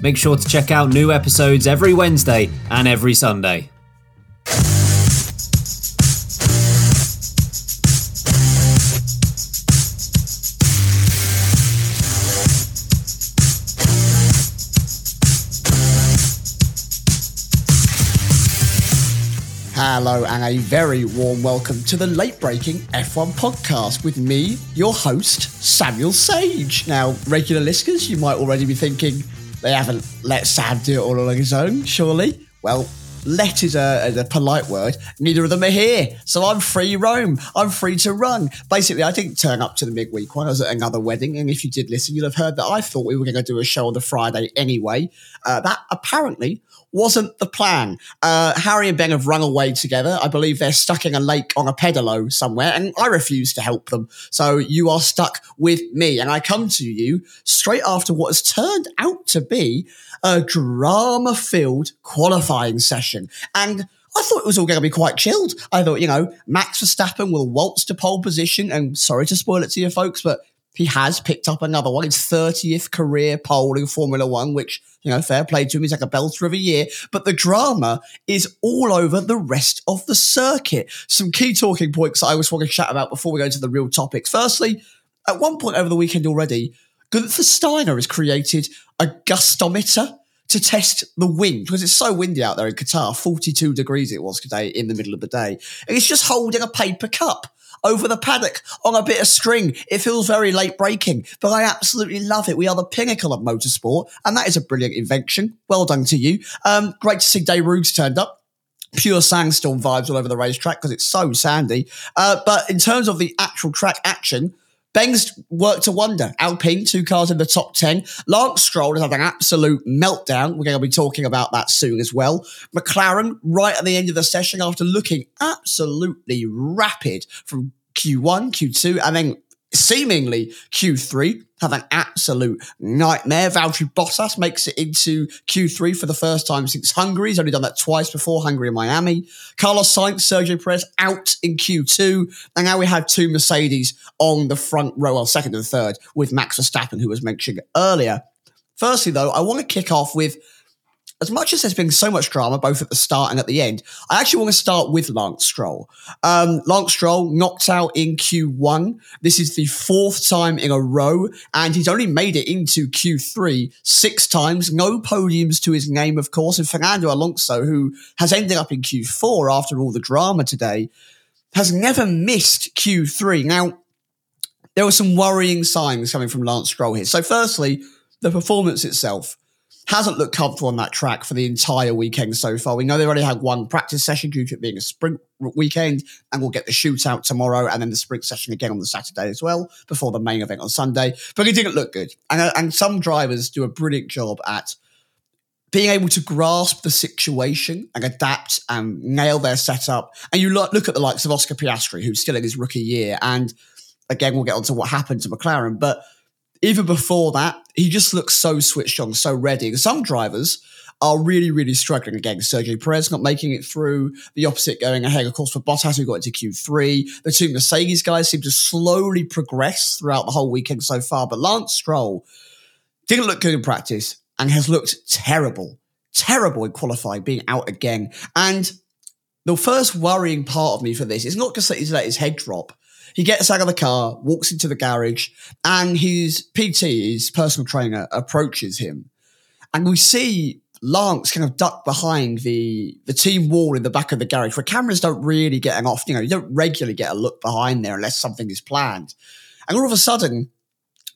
Make sure to check out new episodes every Wednesday and every Sunday. Hello, and a very warm welcome to the late braking F1 podcast with me, your host, Samuel Sage. Now, regular listeners, you might already be thinking they haven't let Sam do it all on his own, surely. Well, let is a, is a polite word. Neither of them are here. So I'm free roam. I'm free to run. Basically, I didn't turn up to the midweek one. I was at another wedding. And if you did listen, you'll have heard that I thought we were going to do a show on the Friday anyway. Uh, that apparently wasn't the plan. Uh, Harry and Ben have run away together. I believe they're stuck in a lake on a pedalo somewhere, and I refuse to help them. So you are stuck with me. And I come to you straight after what has turned out to be a drama filled qualifying session. And I thought it was all going to be quite chilled. I thought, you know, Max Verstappen will waltz to pole position. And sorry to spoil it to you folks, but he has picked up another one. His 30th career pole in Formula One, which, you know, fair play to him. He's like a belter of a year. But the drama is all over the rest of the circuit. Some key talking points I was want to chat about before we go into the real topics. Firstly, at one point over the weekend already, Gunther Steiner has created a gustometer to test the wind because it's so windy out there in Qatar. 42 degrees it was today in the middle of the day. And it's just holding a paper cup over the paddock on a bit of string. It feels very late braking, but I absolutely love it. We are the pinnacle of motorsport, and that is a brilliant invention. Well done to you. Um, great to see Dave Roogs turned up pure sandstorm vibes all over the racetrack because it's so sandy. Uh, but in terms of the actual track action, Ben's worked a wonder. Alpine, two cars in the top 10. Lance Stroll has had an absolute meltdown. We're going to be talking about that soon as well. McLaren, right at the end of the session, after looking absolutely rapid from Q1, Q2, and then seemingly Q3 have an absolute nightmare. Valtteri Bottas makes it into Q3 for the first time since Hungary. He's only done that twice before, Hungary and Miami. Carlos Sainz, Sergio Perez out in Q2. And now we have two Mercedes on the front row, well, second and third, with Max Verstappen, who was mentioned earlier. Firstly, though, I want to kick off with as much as there's been so much drama, both at the start and at the end, I actually want to start with Lance Stroll. Um, Lance Stroll knocked out in Q1. This is the fourth time in a row, and he's only made it into Q3 six times. No podiums to his name, of course. And Fernando Alonso, who has ended up in Q4 after all the drama today, has never missed Q3. Now, there were some worrying signs coming from Lance Stroll here. So, firstly, the performance itself hasn't looked comfortable on that track for the entire weekend so far. We know they've already had one practice session due to it being a sprint weekend, and we'll get the shootout tomorrow and then the sprint session again on the Saturday as well before the main event on Sunday. But it didn't look good. And, uh, and some drivers do a brilliant job at being able to grasp the situation and adapt and nail their setup. And you look, look at the likes of Oscar Piastri, who's still in his rookie year. And again, we'll get on to what happened to McLaren. But even before that, he just looks so switched on, so ready. And some drivers are really, really struggling again. Sergio Perez not making it through. The opposite going ahead, of course, for Bottas, who got into Q3. The two Mercedes guys seem to slowly progress throughout the whole weekend so far. But Lance Stroll didn't look good in practice and has looked terrible, terrible in qualifying, being out again. And the first worrying part of me for this is not just that he's let his head drop. He gets out of the car, walks into the garage, and his PT, his personal trainer, approaches him. And we see Lance kind of duck behind the the team wall in the back of the garage where cameras don't really get an off, you know, you don't regularly get a look behind there unless something is planned. And all of a sudden,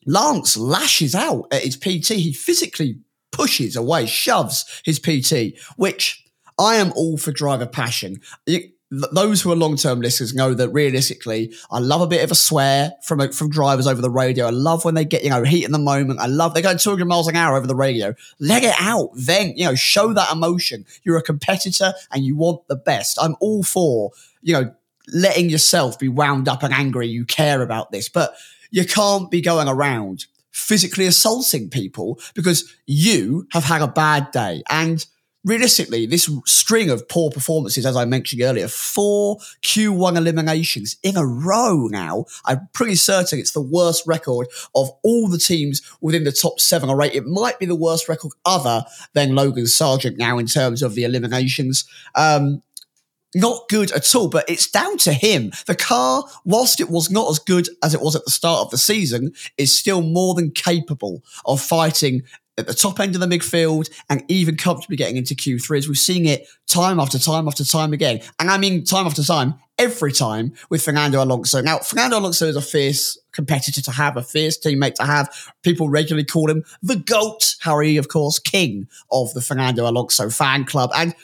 Lance lashes out at his PT. He physically pushes away, shoves his PT, which I am all for driver passion. Those who are long-term listeners know that realistically, I love a bit of a swear from from drivers over the radio. I love when they get you know heat in the moment. I love they go 200 miles an hour over the radio. Let it out, then you know show that emotion. You're a competitor and you want the best. I'm all for you know letting yourself be wound up and angry. You care about this, but you can't be going around physically assaulting people because you have had a bad day and realistically, this string of poor performances, as I mentioned earlier, four Q1 eliminations in a row now. I'm pretty certain it's the worst record of all the teams within the top seven or eight. It might be the worst record other than Logan Sargent now in terms of the eliminations. Um, not good at all, but it's down to him. The car, whilst it was not as good as it was at the start of the season, is still more than capable of fighting at the top end of the midfield and even comfortably getting into Q3 as we've seen it time after time after time again. And I mean time after time, every time with Fernando Alonso. Now, Fernando Alonso is a fierce competitor to have, a fierce teammate to have. People regularly call him the GOAT, Harry, of course, king of the Fernando Alonso fan club. And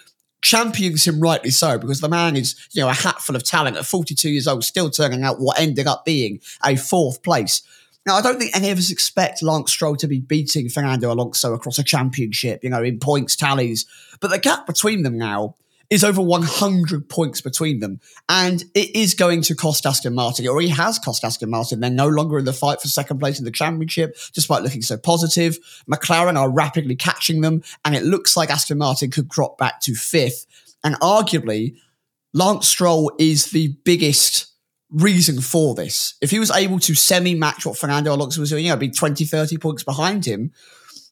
champions him rightly so because the man is, you know, a hatful of talent at 42 years old, still turning out what ended up being a fourth place. Now, I don't think any of us expect Lance Stroll to be beating Fernando Alonso across a championship, you know, in points tallies. But the gap between them now is over 100 points between them. And it is going to cost Aston Martin, or he has cost Aston Martin. They're no longer in the fight for second place in the championship, despite looking so positive. McLaren are rapidly catching them, and it looks like Aston Martin could drop back to fifth. And arguably, Lance Stroll is the biggest reason for this. If he was able to semi match what Fernando Alonso was doing, you know, be 20, 30 points behind him,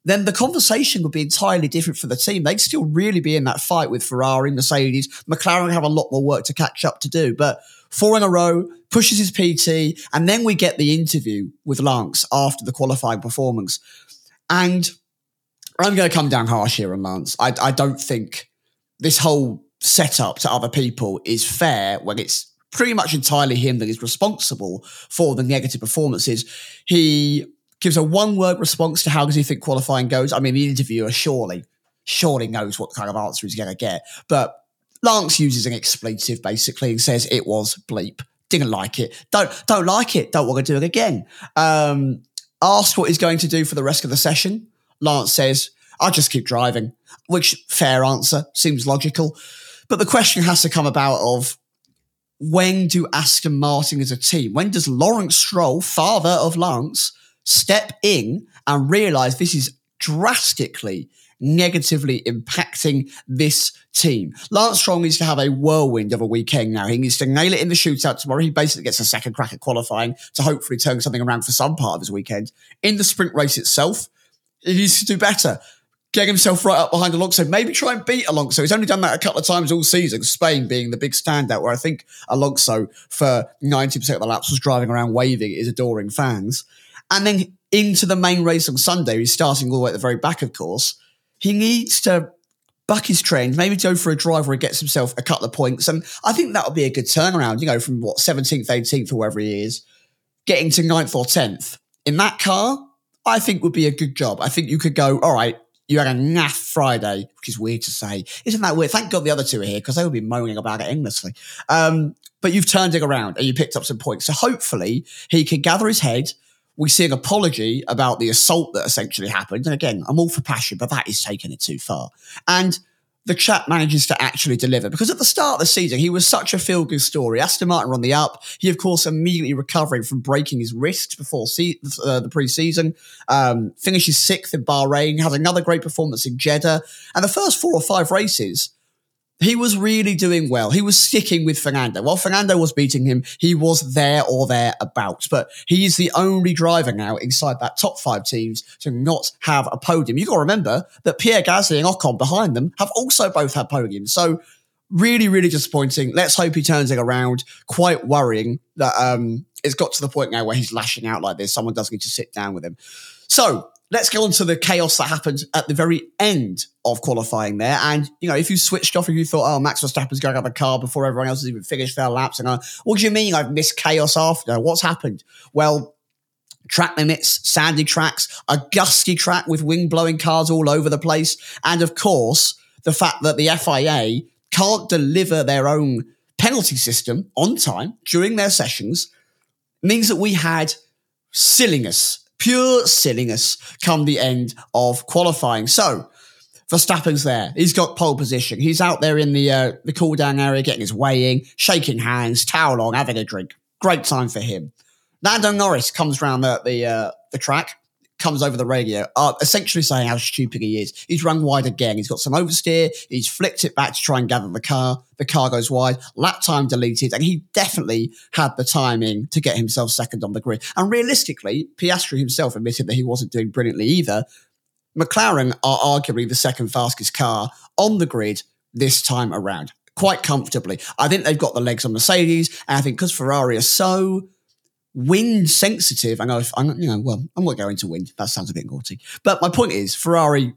then the conversation would be entirely different for the team. They'd still really be in that fight with Ferrari, Mercedes. McLaren have a lot more work to catch up to do. But four in a row, pushes his PT, and then we get the interview with Lance after the qualifying performance. And I'm going to come down harsh here on Lance. I, I don't think this whole setup to other people is fair when it's pretty much entirely him that is responsible for the negative performances. He gives a one word response to how does he think qualifying goes. I mean, the interviewer surely, surely knows what kind of answer he's going to get. But Lance uses an expletive basically and says it was bleep. Didn't like it. Don't don't like it. Don't want to do it again. Um, asked what he's going to do for the rest of the session. Lance says, "I'll just keep driving," which fair answer seems logical. But the question has to come about of when do Aston Martin as a team, when does Lawrence Stroll, father of Lance, step in and realize this is drastically negatively impacting this team. Lance Stroll needs to have a whirlwind of a weekend now. He needs to nail it in the shootout tomorrow. He basically gets a second crack at qualifying to hopefully turn something around for some part of his weekend. In the sprint race itself, he needs to do better. Get himself right up behind Alonso. Maybe try and beat Alonso. He's only done that a couple of times all season. Spain being the big standout, where I think Alonso for 90% of the laps was driving around waving his adoring fans. And then into the main race on Sunday, he's starting all the way at the very back, of course. He needs to buck his trend, maybe go for a drive where he gets himself a couple of points. And I think that would be a good turnaround, you know, from what, 17th, 18th, or wherever he is, getting to 9th or 10th. In that car, I think would be a good job. I think you could go, all right, you had a naff Friday, which is weird to say. Isn't that weird? Thank God the other two are here because they would be moaning about it endlessly. Um, but you've turned it around and you picked up some points. So hopefully he can gather his head, we see an apology about the assault that essentially happened. And again, I'm all for passion, but that is taking it too far. And the chap manages to actually deliver because at the start of the season, he was such a feel good story. Aston Martin on the up. He, of course, immediately recovering from breaking his wrists before se- uh, the pre-season. Um, finishes sixth in Bahrain, has another great performance in Jeddah. And the first four or five races, he was really doing well. He was sticking with Fernando. While Fernando was beating him, he was there or thereabouts. But he is the only driver now inside that top five teams to not have a podium. You've got to remember that Pierre Gasly and Ocon behind them have also both had podiums. So really, really disappointing. Let's hope he turns it around. Quite worrying that um, it's got to the point now where he's lashing out like this. Someone does need to sit down with him. So let's go on to the chaos that happened at the very end of qualifying there. And, you know, if you switched off and you thought, oh, Max Verstappen's going to a car before everyone else has even finished their laps, and uh, what do you mean I've missed chaos after? What's happened? Well, track limits, sandy tracks, a gusty track with wind blowing cars all over the place, and of course, the fact that the FIA can't deliver their own penalty system on time during their sessions means that we had silliness pure silliness come the end of qualifying. So Verstappen's there. He's got pole position. He's out there in the uh, the cool down area, getting his weighing, shaking hands, towel on, having a drink. Great time for him. Lando Norris comes around the the, uh, the track, comes over the radio, uh, essentially saying how stupid he is. He's run wide again. He's got some oversteer. He's flicked it back to try and gather the car. The car goes wide. Lap time deleted, and he definitely had the timing to get himself second on the grid. And realistically, Piastri himself admitted that he wasn't doing brilliantly either. McLaren are arguably the second fastest car on the grid this time around, quite comfortably. I think they've got the legs on Mercedes, and I think because Ferrari are so wind sensitive. I I'm, you know, well, I'm not going to wind. That sounds a bit naughty. But my point is, Ferrari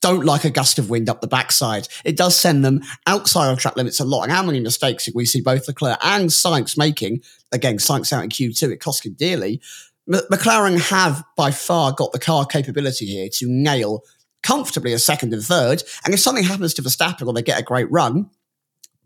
don't like a gust of wind up the backside. It does send them outside of track limits a lot. And how many mistakes did we see both Leclerc and Sainz making? Again, Sainz out in Q2, it cost him dearly. McLaren have by far got the car capability here to nail comfortably a second and third. And if something happens to Verstappen or they get a great run,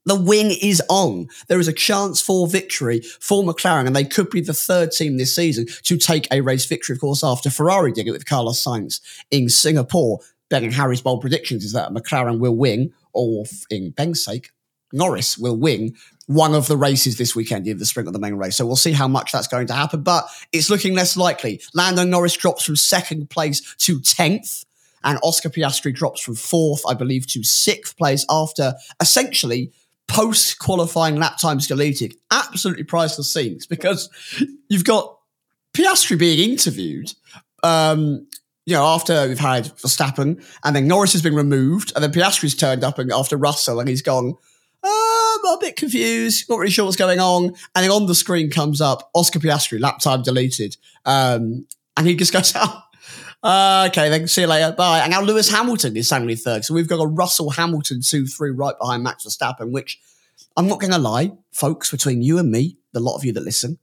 the wing is on. There is a chance for victory for McLaren, and they could be the third team this season to take a race victory, of course, after Ferrari did it with Carlos Sainz in Singapore. Ben and Harry's bold predictions is that McLaren will win, or in Ben's sake, Norris will win one of the races this weekend, either the sprint or the main race. So we'll see how much that's going to happen, but it's looking less likely. Lando Norris drops from second place to 10th and Oscar Piastri drops from fourth, I believe, to sixth place after essentially post qualifying lap times deleted. Absolutely priceless scenes because you've got Piastri being interviewed. Um, you know, after we've had Verstappen, and then Norris has been removed, and then Piastri's turned up and after Russell, and he's gone, oh, I'm a bit confused, not really sure what's going on. And then on the screen comes up Oscar Piastri, lap time deleted. Um, and he just goes, oh, uh, okay, then see you later. Bye. And now Lewis Hamilton is suddenly third. So we've got a Russell Hamilton 2 3 right behind Max Verstappen, which I'm not going to lie, folks, between you and me, the lot of you that listen,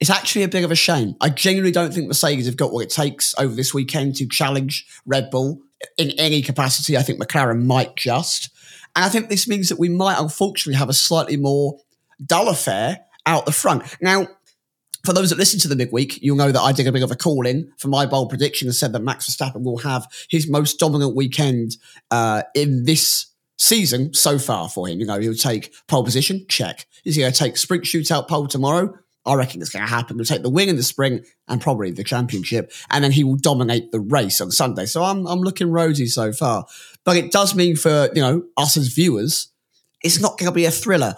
it's actually a bit of a shame. I genuinely don't think Mercedes have got what it takes over this weekend to challenge Red Bull in any capacity. I think McLaren might just. And I think this means that we might unfortunately have a slightly more dull affair out the front. Now, for those that listen to the midweek, you'll know that I did a bit of a call in for my bold prediction and said that Max Verstappen will have his most dominant weekend uh, in this season so far for him. You know, he'll take pole position, check. Is he going to take sprint shootout pole tomorrow? I reckon it's going to happen. He'll take the win in the sprint and probably the championship, and then he will dominate the race on Sunday. So I'm I'm looking rosy so far, but it does mean for you know us as viewers, it's not going to be a thriller.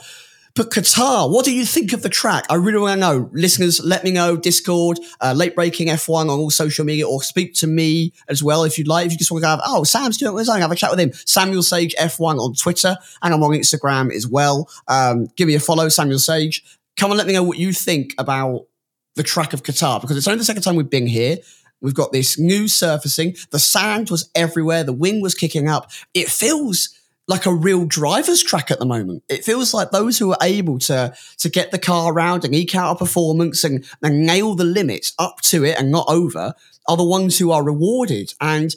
Qatar, what do you think of the track? I really want to know. Listeners, let me know. Discord, uh, late braking F1 on all social media, or speak to me as well if you'd like. If you just want to go, oh, Sam's doing it, have a chat with him. Samuel Sage F1 on Twitter, and I'm on Instagram as well. Um, give me a follow, Samuel Sage. Come and let me know what you think about the track of Qatar, because it's only the second time we've been here. We've got this new surfacing. The sand was everywhere. The wind was kicking up. It feels like a real driver's track at the moment. It feels like those who are able to to get the car around and eke out a performance and, and nail the limits up to it and not over are the ones who are rewarded. And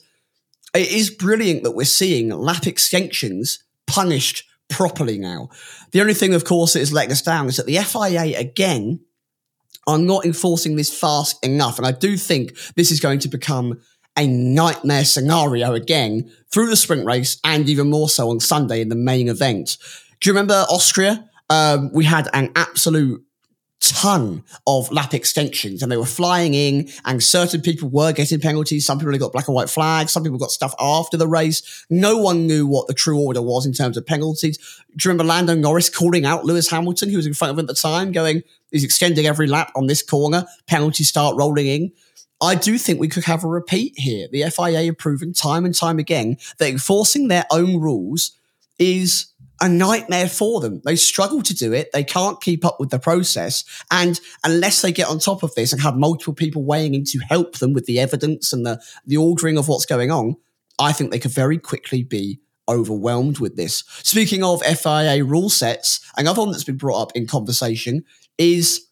it is brilliant that we're seeing lap extensions punished properly now. The only thing, of course, that is letting us down is that the FIA again are not enforcing this fast enough. And I do think this is going to become a nightmare scenario again through the sprint race and even more so on Sunday in the main event. Do you remember Austria? Um, we had an absolute ton of lap extensions and they were flying in and certain people were getting penalties. Some people got black and white flags. Some people got stuff after the race. No one knew what the true order was in terms of penalties. Do you remember Lando Norris calling out Lewis Hamilton, who was in front of him at the time, going, he's extending every lap on this corner. Penalties start rolling in. I do think we could have a repeat here. The FIA have proven time and time again that enforcing their own rules is a nightmare for them. They struggle to do it. They can't keep up with the process. And unless they get on top of this and have multiple people weighing in to help them with the evidence and the, the ordering of what's going on, I think they could very quickly be overwhelmed with this. Speaking of FIA rule sets, another one that's been brought up in conversation is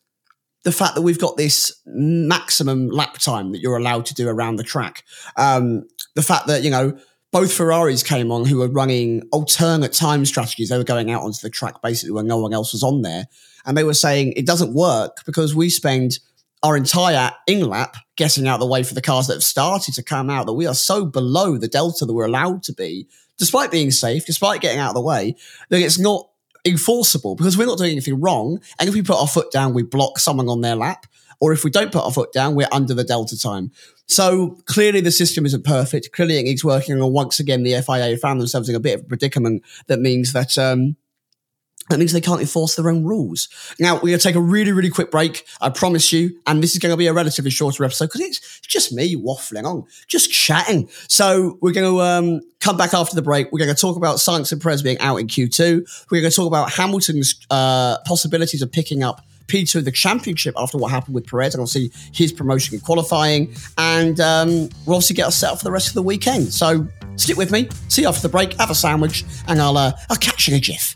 the fact that we've got this maximum lap time that you're allowed to do around the track. Um, the fact that, you know, both Ferraris came on who were running alternate time strategies. They were going out onto the track basically when no one else was on there. And they were saying it doesn't work because we spend our entire in lap getting out of the way for the cars that have started to come out that we are so below the delta that we're allowed to be, despite being safe, despite getting out of the way, that it's not enforceable because we're not doing anything wrong. And if we put our foot down, we block someone on their lap. Or if we don't put our foot down, we're under the delta time. So clearly the system isn't perfect. Clearly it needs working And Once again, the FIA found themselves in a bit of a predicament that means that, um, that means they can't enforce their own rules. Now, we're going to take a really, really quick break. I promise you. And this is going to be a relatively shorter episode because it's just me waffling on, just chatting. So we're going to um, come back after the break. We're going to talk about Sainz and Perez being out in Q2. We're going to talk about Hamilton's uh, possibilities of picking up P2 the championship after what happened with Perez and obviously his promotion in qualifying. And um, we'll obviously get us set up for the rest of the weekend. So stick with me. See you after the break. Have a sandwich and I'll, uh, I'll catch you in a jiff.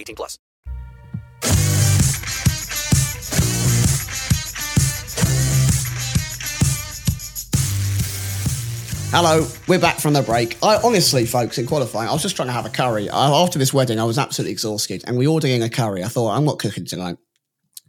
18 plus. Hello, we're back from the break. I honestly, folks, in qualifying, I was just trying to have a curry. I, after this wedding, I was absolutely exhausted, and we ordered ordering a curry. I thought, I'm not cooking tonight.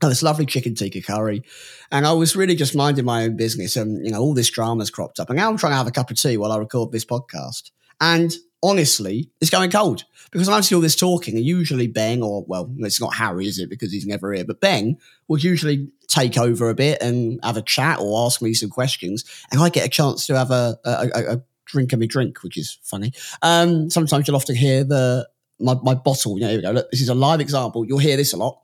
Got this lovely chicken tikka curry, and I was really just minding my own business, and you know, all this drama's cropped up, and now I'm trying to have a cup of tea while I record this podcast. And honestly, it's going cold because I see all this talking, and usually Ben, or well, it's not Harry, is it? Because he's never here, but Ben will usually take over a bit and have a chat or ask me some questions, and I get a chance to have a, a, a, a drink of drink, which is funny. Um, sometimes you'll often hear the my, my bottle. You know, here we go. Look, this is a live example. You'll hear this a lot.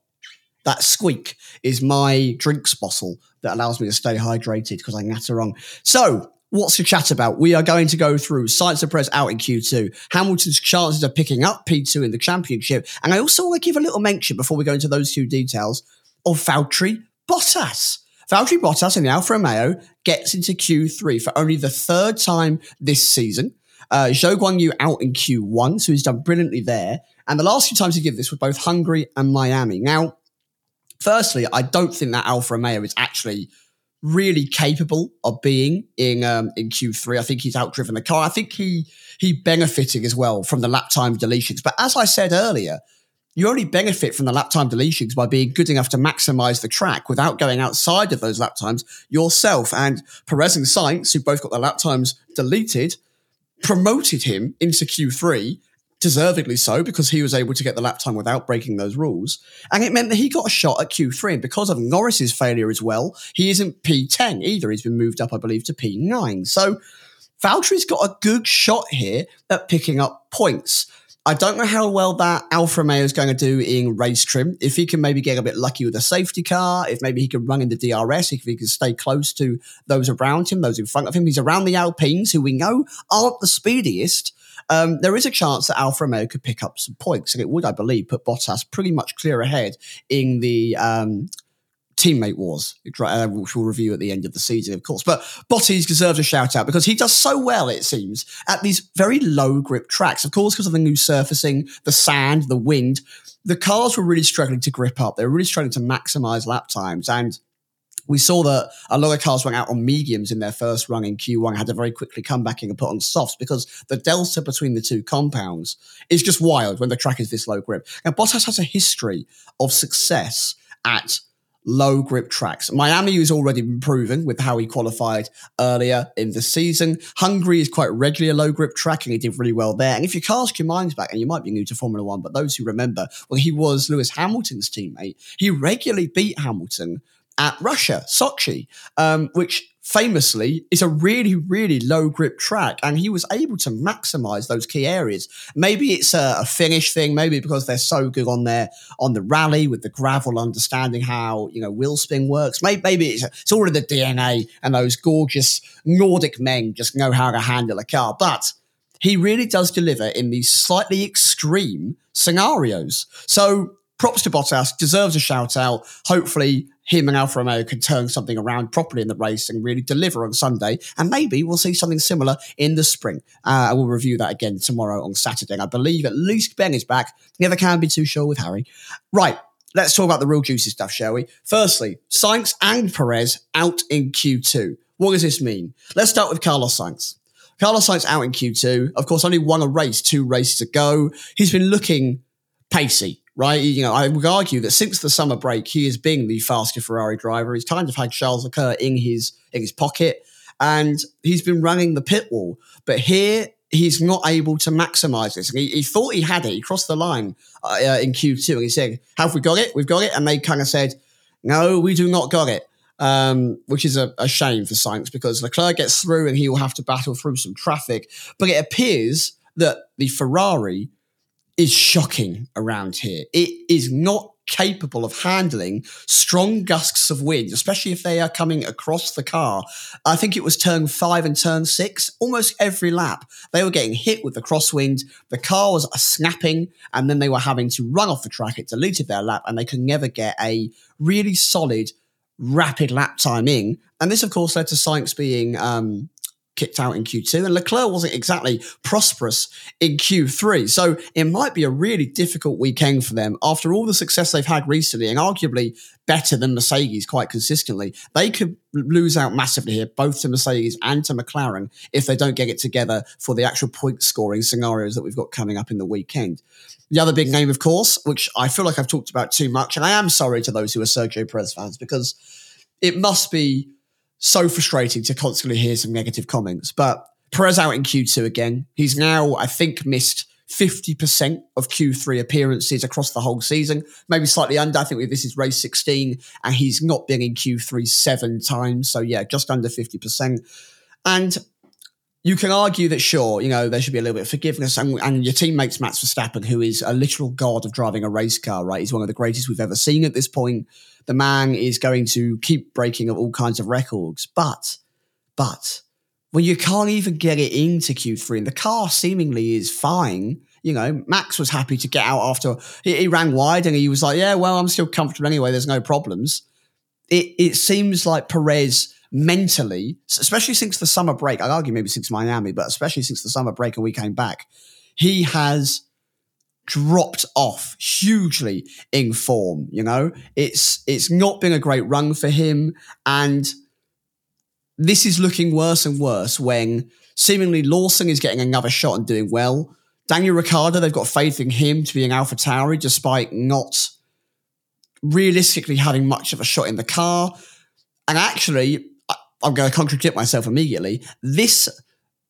That squeak is my drinks bottle that allows me to stay hydrated because I natter on. So What's the chat about? We are going to go through Sainz of Perez out in Q2, Hamilton's chances of picking up P2 in the championship, and I also want to give a little mention before we go into those two details of Valtteri Bottas. Valtteri Bottas in the Alfa Romeo gets into Q3 for only the third time this season. Uh, Zhou Guanyu out in Q1, so he's done brilliantly there. And the last two times he did this were both Hungary and Miami. Now, firstly, I don't think that Alfa Romeo is actually really capable of being in um, in Q3. I think he's outdriven the car. I think he he benefiting as well from the lap time deletions. But as I said earlier, you only benefit from the lap time deletions by being good enough to maximize the track without going outside of those lap times yourself. And Perez and Sainz, who both got their lap times deleted, promoted him into Q3 deservedly so because he was able to get the lap time without breaking those rules. And it meant that he got a shot at Q3. And because of Norris's failure as well, he isn't P10 either. He's been moved up, I believe, to P9. So Valtteri's got a good shot here at picking up points. I don't know how well that Alfa Romeo is going to do in race trim. If he can maybe get a bit lucky with a safety car, if maybe he can run in the DRS, if he can stay close to those around him, those in front of him. He's around the Alpines, who we know aren't the speediest. Um, there is a chance that Alfa Romeo could pick up some points, and it would, I believe, put Bottas pretty much clear ahead in the um, teammate wars, uh, which we'll review at the end of the season, of course. But Bottas deserves a shout out because he does so well, it seems, at these very low grip tracks. Of course, because of the new surfacing, the sand, the wind, the cars were really struggling to grip up. They were really struggling to maximize lap times. And we saw that a lot of cars went out on mediums in their first run in Q1, had to very quickly come back in and put on softs because the delta between the two compounds is just wild when the track is this low grip. Now, Bottas has a history of success at low grip tracks. Miami has already been proven with how he qualified earlier in the season. Hungary is quite regularly a low grip track and he did really well there. And if you cast your minds back, and you might be new to Formula One, but those who remember, well, he was Lewis Hamilton's teammate. He regularly beat Hamilton at Russia, Sochi, um, which famously is a really, really low grip track. And he was able to maximize those key areas. Maybe it's a, a, Finnish thing, maybe because they're so good on their on the rally with the gravel, understanding how, you know, wheel spin works. Maybe, maybe it's, it's already the DNA and those gorgeous Nordic men just know how to handle a car. But he really does deliver in these slightly extreme scenarios. So props to Bottas, deserves a shout out. Hopefully, him and Alfa Romeo can turn something around properly in the race and really deliver on Sunday. And maybe we'll see something similar in the sprint. Uh, we'll review that again tomorrow on Saturday. And I believe at least Ben is back. Never can be too sure with Harry. Right. Let's talk about the real juicy stuff, shall we? Firstly, Sainz and Perez out in Q2. What does this mean? Let's start with Carlos Sainz. Carlos Sainz out in Q2. Of course, only won a race, two races ago. He's been looking pacey right? You know, I would argue that since the summer break, he has been the faster Ferrari driver. He's kind of had Charles Leclerc in his in his pocket, and he's been running the pit wall. But here, he's not able to maximize this. He, he thought he had it. He crossed the line uh, in Q2, and he said, "Have we got it? We've got it." And they kind of said, "No, we do not got it." Um, which is a, a shame for Sainz because Leclerc gets through and he will have to battle through some traffic. But it appears that the Ferrari is shocking around here. It is not capable of handling strong gusts of wind, especially if they are coming across the car. I think it was turn five and turn six, almost every lap. They were getting hit with the crosswind. The car was snapping, and then they were having to run off the track. It deleted their lap, and they could never get a really solid, rapid lap time in. And this, of course, led to Sainz being um, kicked out in Q2, and Leclerc wasn't exactly prosperous in Q3. So it might be a really difficult weekend for them after all the success they've had recently, and arguably better than Mercedes quite consistently. They could lose out massively here, both to Mercedes and to McLaren, if they don't get it together for the actual point scoring scenarios that we've got coming up in the weekend. The other big name, of course, which I feel like I've talked about too much, and I am sorry to those who are Sergio Perez fans because it must be so frustrating to constantly hear some negative comments. But Perez out in Q2 again. He's now, I think, missed 50% of Q3 appearances across the whole season, maybe slightly under. I think this is race 16, and he's not been in Q3 seven times. So, yeah, just under 50%. And you can argue that, sure, you know, there should be a little bit of forgiveness. And, and your teammates, Max Verstappen, who is a literal god of driving a race car, right? He's one of the greatest we've ever seen at this point the man is going to keep breaking all kinds of records. But, but when you can't even get it into Q3 and the car seemingly is fine, you know, Max was happy to get out after he, he ran wide and he was like, yeah, well, I'm still comfortable anyway. There's no problems. it, it seems like Perez mentally, especially since the summer break, I'd argue maybe since Miami, but especially since the summer break and we came back, he has dropped off hugely in form. You know, it's it's not been a great run for him, and this is looking worse and worse when seemingly Lawson is getting another shot and doing well. Daniel Ricciardo, they've got faith in him to be an AlphaTauri despite not realistically having much of a shot in the car. And actually, I'm going to contradict myself immediately. This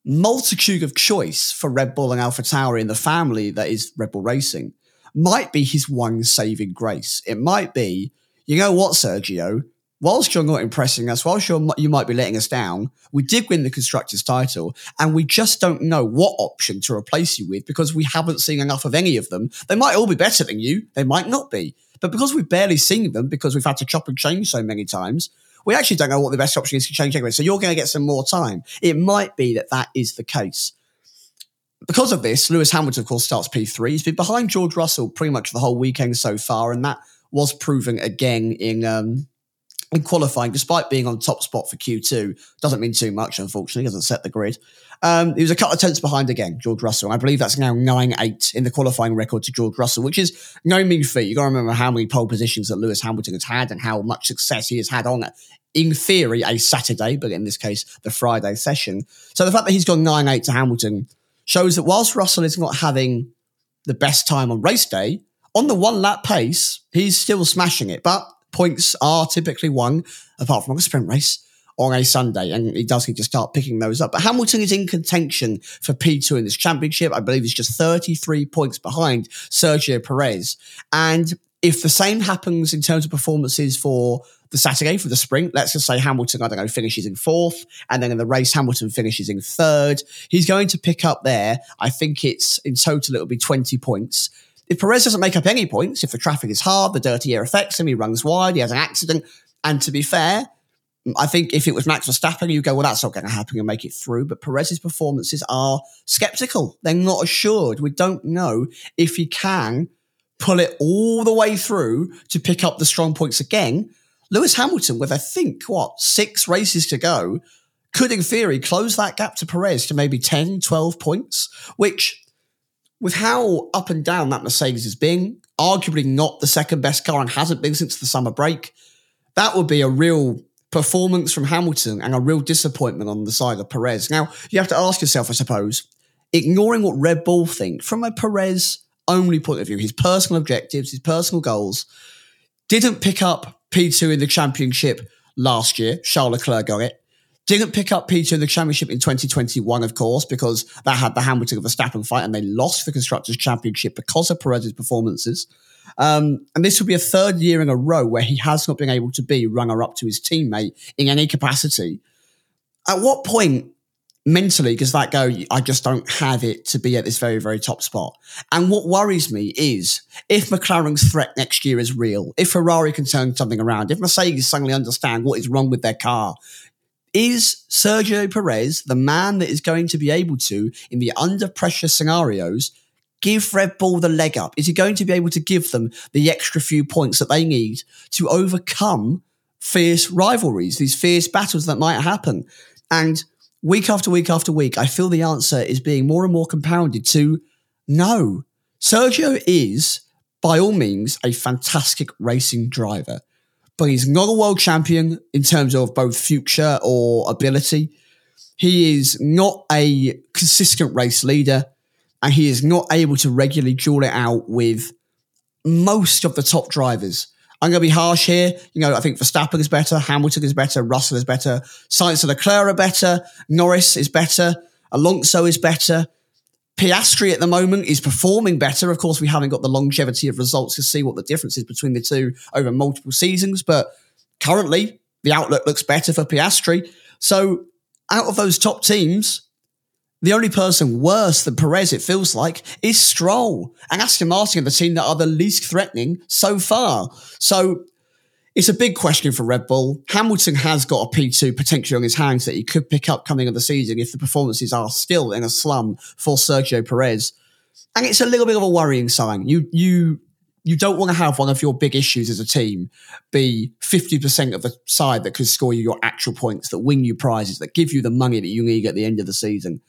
multitude of choice for Red Bull and AlphaTauri in the family that is Red Bull Racing might be his one saving grace. It might be, you know what, Sergio? Whilst you're not impressing us, whilst you're, you might be letting us down, we did win the constructors title, and we just don't know what option to replace you with because we haven't seen enough of any of them. They might all be better than you, they might not be, but because we've barely seen them because we've had to chop and change so many times, we actually don't know what the best option is to change anyway. So you're going to get some more time. It might be that that is the case. Because of this, Lewis Hamilton, of course, starts P3. He's been behind George Russell pretty much the whole weekend so far, and that was proven again in um, in qualifying, despite being on top spot for Q2. Doesn't mean too much, unfortunately, doesn't set the grid. Um, he was a couple of tenths behind again, George Russell. And I believe that's now 9 8 in the qualifying record to George Russell, which is no mean feat. You've got to remember how many pole positions that Lewis Hamilton has had and how much success he has had on it. In theory, a Saturday, but in this case, the Friday session. So the fact that he's gone 9 8 to Hamilton shows that whilst Russell is not having the best time on race day, on the one lap pace, he's still smashing it. But points are typically won, apart from a sprint race, on a Sunday, and he does need to start picking those up. But Hamilton is in contention for P2 in this championship. I believe he's just 33 points behind Sergio Perez. And if the same happens in terms of performances for the Saturday for the sprint, let's just say Hamilton, I don't know, finishes in fourth, and then in the race, Hamilton finishes in third. He's going to pick up there. I think it's in total, it'll be 20 points. If Perez doesn't make up any points, if the traffic is hard, the dirty air affects him, he runs wide, he has an accident. And to be fair, I think if it was Max Verstappen, you go, well, that's not going to happen and make it through. But Perez's performances are skeptical. They're not assured. We don't know if he can pull it all the way through to pick up the strong points again. Lewis Hamilton, with I think, what, six races to go, could in theory close that gap to Perez to maybe 10, 12 points, which with how up and down that Mercedes has been, arguably not the second best car and hasn't been since the summer break, that would be a real performance from Hamilton and a real disappointment on the side of Perez. Now, you have to ask yourself, I suppose, ignoring what Red Bull think from a Perez only point of view, his personal objectives, his personal goals, didn't pick up P2 in the championship last year. Charles Leclerc got it. Didn't pick up P2 in the championship in 2021, of course, because that had the Hamilton of Verstappen fight and they lost the Constructors' Championship because of Perez's performances. Um, and this will be a third year in a row where he has not been able to be runner up to his teammate in any capacity. At what point mentally does that go, I just don't have it to be at this very, very top spot? And what worries me is if McLaren's threat next year is real, if Ferrari can turn something around, if Mercedes suddenly understand what is wrong with their car, is Sergio Perez the man that is going to be able to, in the under pressure scenarios, give Red Bull the leg up? Is he going to be able to give them the extra few points that they need to overcome fierce rivalries, these fierce battles that might happen? And week after week after week, I feel the answer is being more and more compounded to no. Sergio is, by all means, a fantastic racing driver, but he's not a world champion in terms of both future or ability. He is not a consistent race leader and he is not able to regularly duel it out with most of the top drivers. I'm going to be harsh here. You know, I think Verstappen is better, Hamilton is better, Russell is better, Sainz and Leclerc are better, Norris is better, Alonso is better. Piastri at the moment is performing better. Of course, we haven't got the longevity of results to see what the difference is between the two over multiple seasons, but currently the outlook looks better for Piastri. So, out of those top teams, the only person worse than Perez, it feels like, is Stroll. And Aston Martin are the team that are the least threatening so far. So it's a big question for Red Bull. Hamilton has got a P2 potentially on his hands that he could pick up coming of the season if the performances are still in a slum for Sergio Perez. And it's a little bit of a worrying sign. You, you you don't want to have one of your big issues as a team be 50% of the side that could score you your actual points, that win you prizes, that give you the money that you need at the end of the season.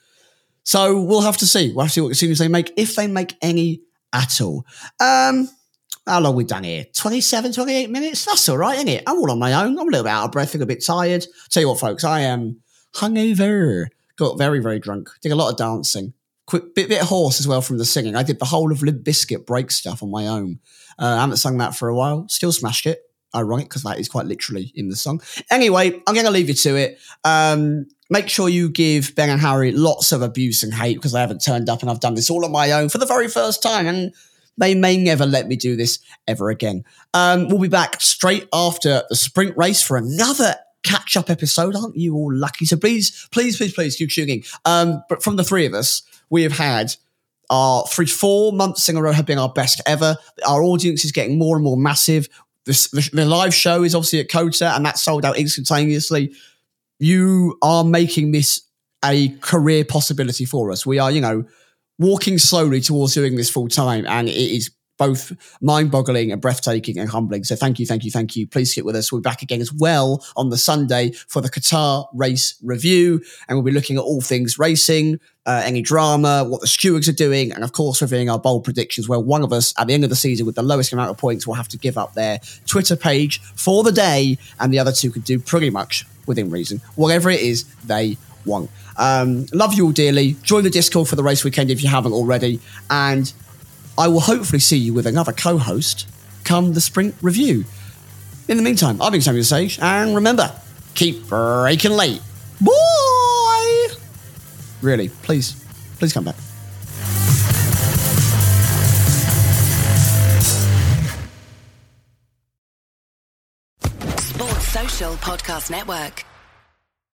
So we'll have to see. We'll have to see what as they make, if they make any at all. Um, how long we done here? 27, 28 minutes? That's all right, isn't it? I'm all on my own. I'm a little bit out of breath, a bit tired. Tell you what, folks, I am hungover. Got very, very drunk. Did a lot of dancing. Quick bit, bit hoarse as well from the singing. I did the whole of Limp Bizkit break stuff on my own. Uh, I haven't sung that for a while. Still smashed it. Ironic because that is quite literally in the song. Anyway, I'm going to leave you to it. Um, make sure you give Ben and Harry lots of abuse and hate because they haven't turned up and I've done this all on my own for the very first time. And they may never let me do this ever again. Um, we'll be back straight after the sprint race for another catch up episode. Aren't you all lucky? So please, please, please, please keep tuning. Um, but from the three of us, we have had our three, four months in a row have been our best ever. Our audience is getting more and more massive. This, the, the live show is obviously at COTA and that sold out instantaneously. You are making this a career possibility for us. We are, you know, walking slowly towards doing this full time, and it is both mind boggling and breathtaking and humbling. So thank you, thank you, thank you. Please sit with us. We'll be back again as well on the Sunday for the Qatar race review. And we'll be looking at all things racing, uh, any drama, what the stewards are doing, and of course, reviewing our bold predictions where one of us at the end of the season with the lowest amount of points will have to give up their Twitter page for the day, and the other two could do pretty much within reason. Whatever it is they want. Um, love you all dearly. Join the Discord for the race weekend if you haven't already. And I will hopefully see you with another co host come the sprint review. In the meantime, I've been Samuel Sage, and remember, keep braking late. Boy! Really, please, please come back. Sports Social Podcast Network.